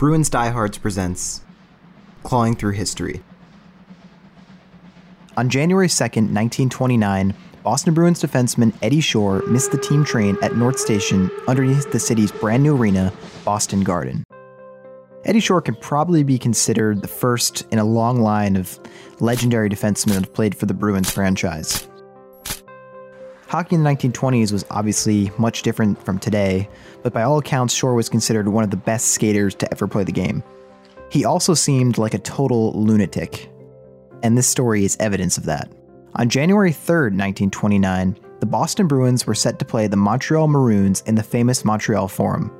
Bruins Diehards presents Clawing Through History. On January 2nd, 1929, Boston Bruins defenseman Eddie Shore missed the team train at North Station underneath the city's brand new arena, Boston Garden. Eddie Shore can probably be considered the first in a long line of legendary defensemen that have played for the Bruins franchise. Hockey in the 1920s was obviously much different from today, but by all accounts, Shore was considered one of the best skaters to ever play the game. He also seemed like a total lunatic, and this story is evidence of that. On January 3rd, 1929, the Boston Bruins were set to play the Montreal Maroons in the famous Montreal Forum.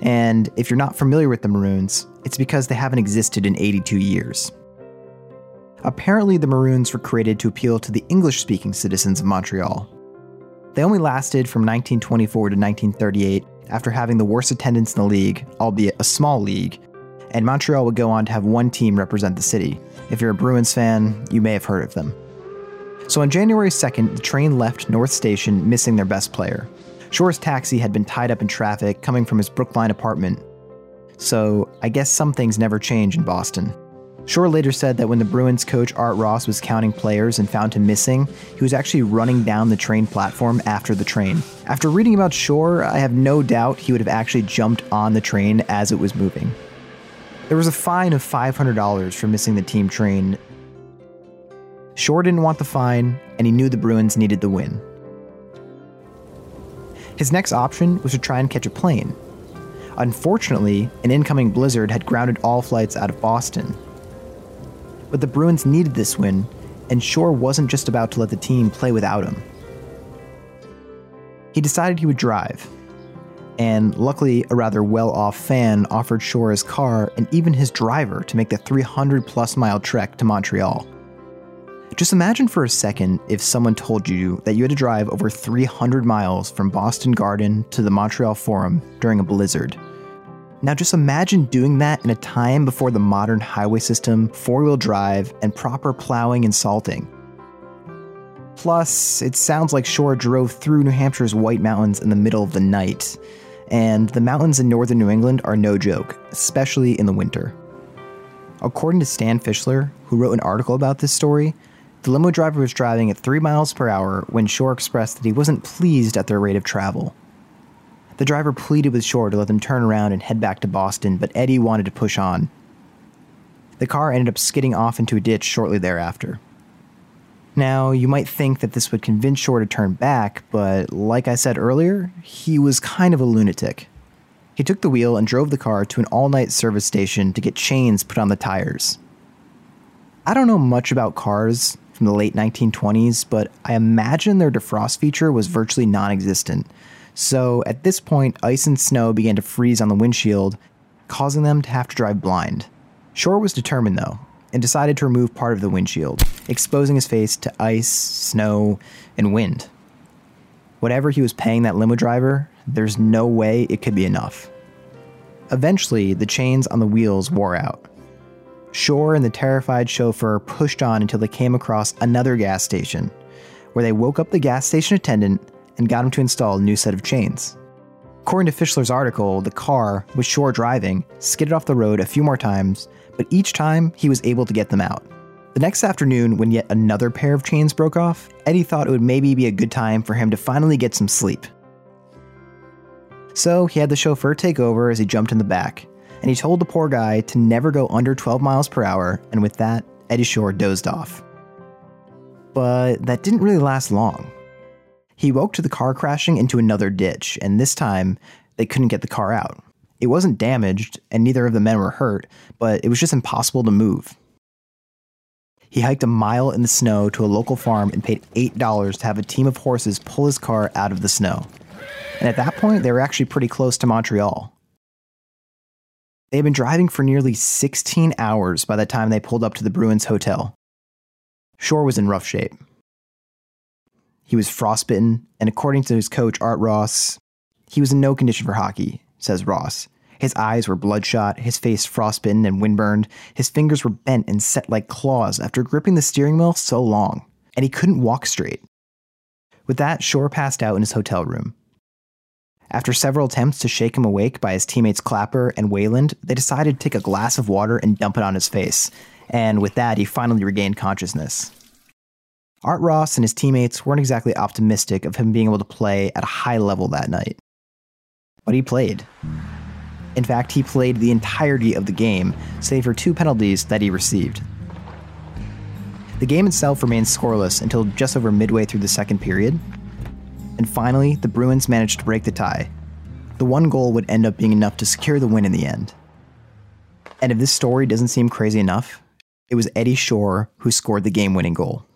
And if you're not familiar with the Maroons, it's because they haven't existed in 82 years. Apparently, the Maroons were created to appeal to the English speaking citizens of Montreal. They only lasted from 1924 to 1938 after having the worst attendance in the league, albeit a small league, and Montreal would go on to have one team represent the city. If you're a Bruins fan, you may have heard of them. So on January 2nd, the train left North Station missing their best player. Shore's taxi had been tied up in traffic coming from his Brookline apartment. So I guess some things never change in Boston. Shore later said that when the Bruins coach Art Ross was counting players and found him missing, he was actually running down the train platform after the train. After reading about Shore, I have no doubt he would have actually jumped on the train as it was moving. There was a fine of $500 for missing the team train. Shore didn't want the fine, and he knew the Bruins needed the win. His next option was to try and catch a plane. Unfortunately, an incoming blizzard had grounded all flights out of Boston, but the Bruins needed this win, and Shore wasn't just about to let the team play without him. He decided he would drive, and luckily, a rather well off fan offered Shore his car and even his driver to make the 300 plus mile trek to Montreal. Just imagine for a second if someone told you that you had to drive over 300 miles from Boston Garden to the Montreal Forum during a blizzard. Now, just imagine doing that in a time before the modern highway system, four wheel drive, and proper plowing and salting. Plus, it sounds like Shore drove through New Hampshire's White Mountains in the middle of the night, and the mountains in northern New England are no joke, especially in the winter. According to Stan Fischler, who wrote an article about this story, the limo driver was driving at 3 miles per hour when Shore expressed that he wasn't pleased at their rate of travel. The driver pleaded with Shore to let them turn around and head back to Boston, but Eddie wanted to push on. The car ended up skidding off into a ditch shortly thereafter. Now, you might think that this would convince Shore to turn back, but like I said earlier, he was kind of a lunatic. He took the wheel and drove the car to an all night service station to get chains put on the tires. I don't know much about cars from the late 1920s, but I imagine their defrost feature was virtually non existent, so at this point, ice and snow began to freeze on the windshield, causing them to have to drive blind. Shore was determined, though, and decided to remove part of the windshield, exposing his face to ice, snow, and wind. Whatever he was paying that limo driver, there's no way it could be enough. Eventually, the chains on the wheels wore out. Shore and the terrified chauffeur pushed on until they came across another gas station, where they woke up the gas station attendant and got him to install a new set of chains. According to Fischler's article, the car, with Shore driving, skidded off the road a few more times, but each time he was able to get them out. The next afternoon, when yet another pair of chains broke off, Eddie thought it would maybe be a good time for him to finally get some sleep. So he had the chauffeur take over as he jumped in the back, and he told the poor guy to never go under 12 miles per hour, and with that, Eddie Shore dozed off. But that didn't really last long. He woke to the car crashing into another ditch, and this time they couldn't get the car out. It wasn't damaged, and neither of the men were hurt, but it was just impossible to move. He hiked a mile in the snow to a local farm and paid $8 to have a team of horses pull his car out of the snow. And at that point, they were actually pretty close to Montreal. They had been driving for nearly 16 hours by the time they pulled up to the Bruins Hotel. Shore was in rough shape. He was frostbitten, and according to his coach, Art Ross, he was in no condition for hockey, says Ross. His eyes were bloodshot, his face frostbitten and windburned, his fingers were bent and set like claws after gripping the steering wheel so long, and he couldn't walk straight. With that, Shore passed out in his hotel room. After several attempts to shake him awake by his teammates Clapper and Weiland, they decided to take a glass of water and dump it on his face. And with that, he finally regained consciousness. Art Ross and his teammates weren't exactly optimistic of him being able to play at a high level that night. But he played. In fact, he played the entirety of the game, save for two penalties that he received. The game itself remained scoreless until just over midway through the second period. And finally, the Bruins managed to break the tie. The one goal would end up being enough to secure the win in the end. And if this story doesn't seem crazy enough, it was Eddie Shore who scored the game winning goal.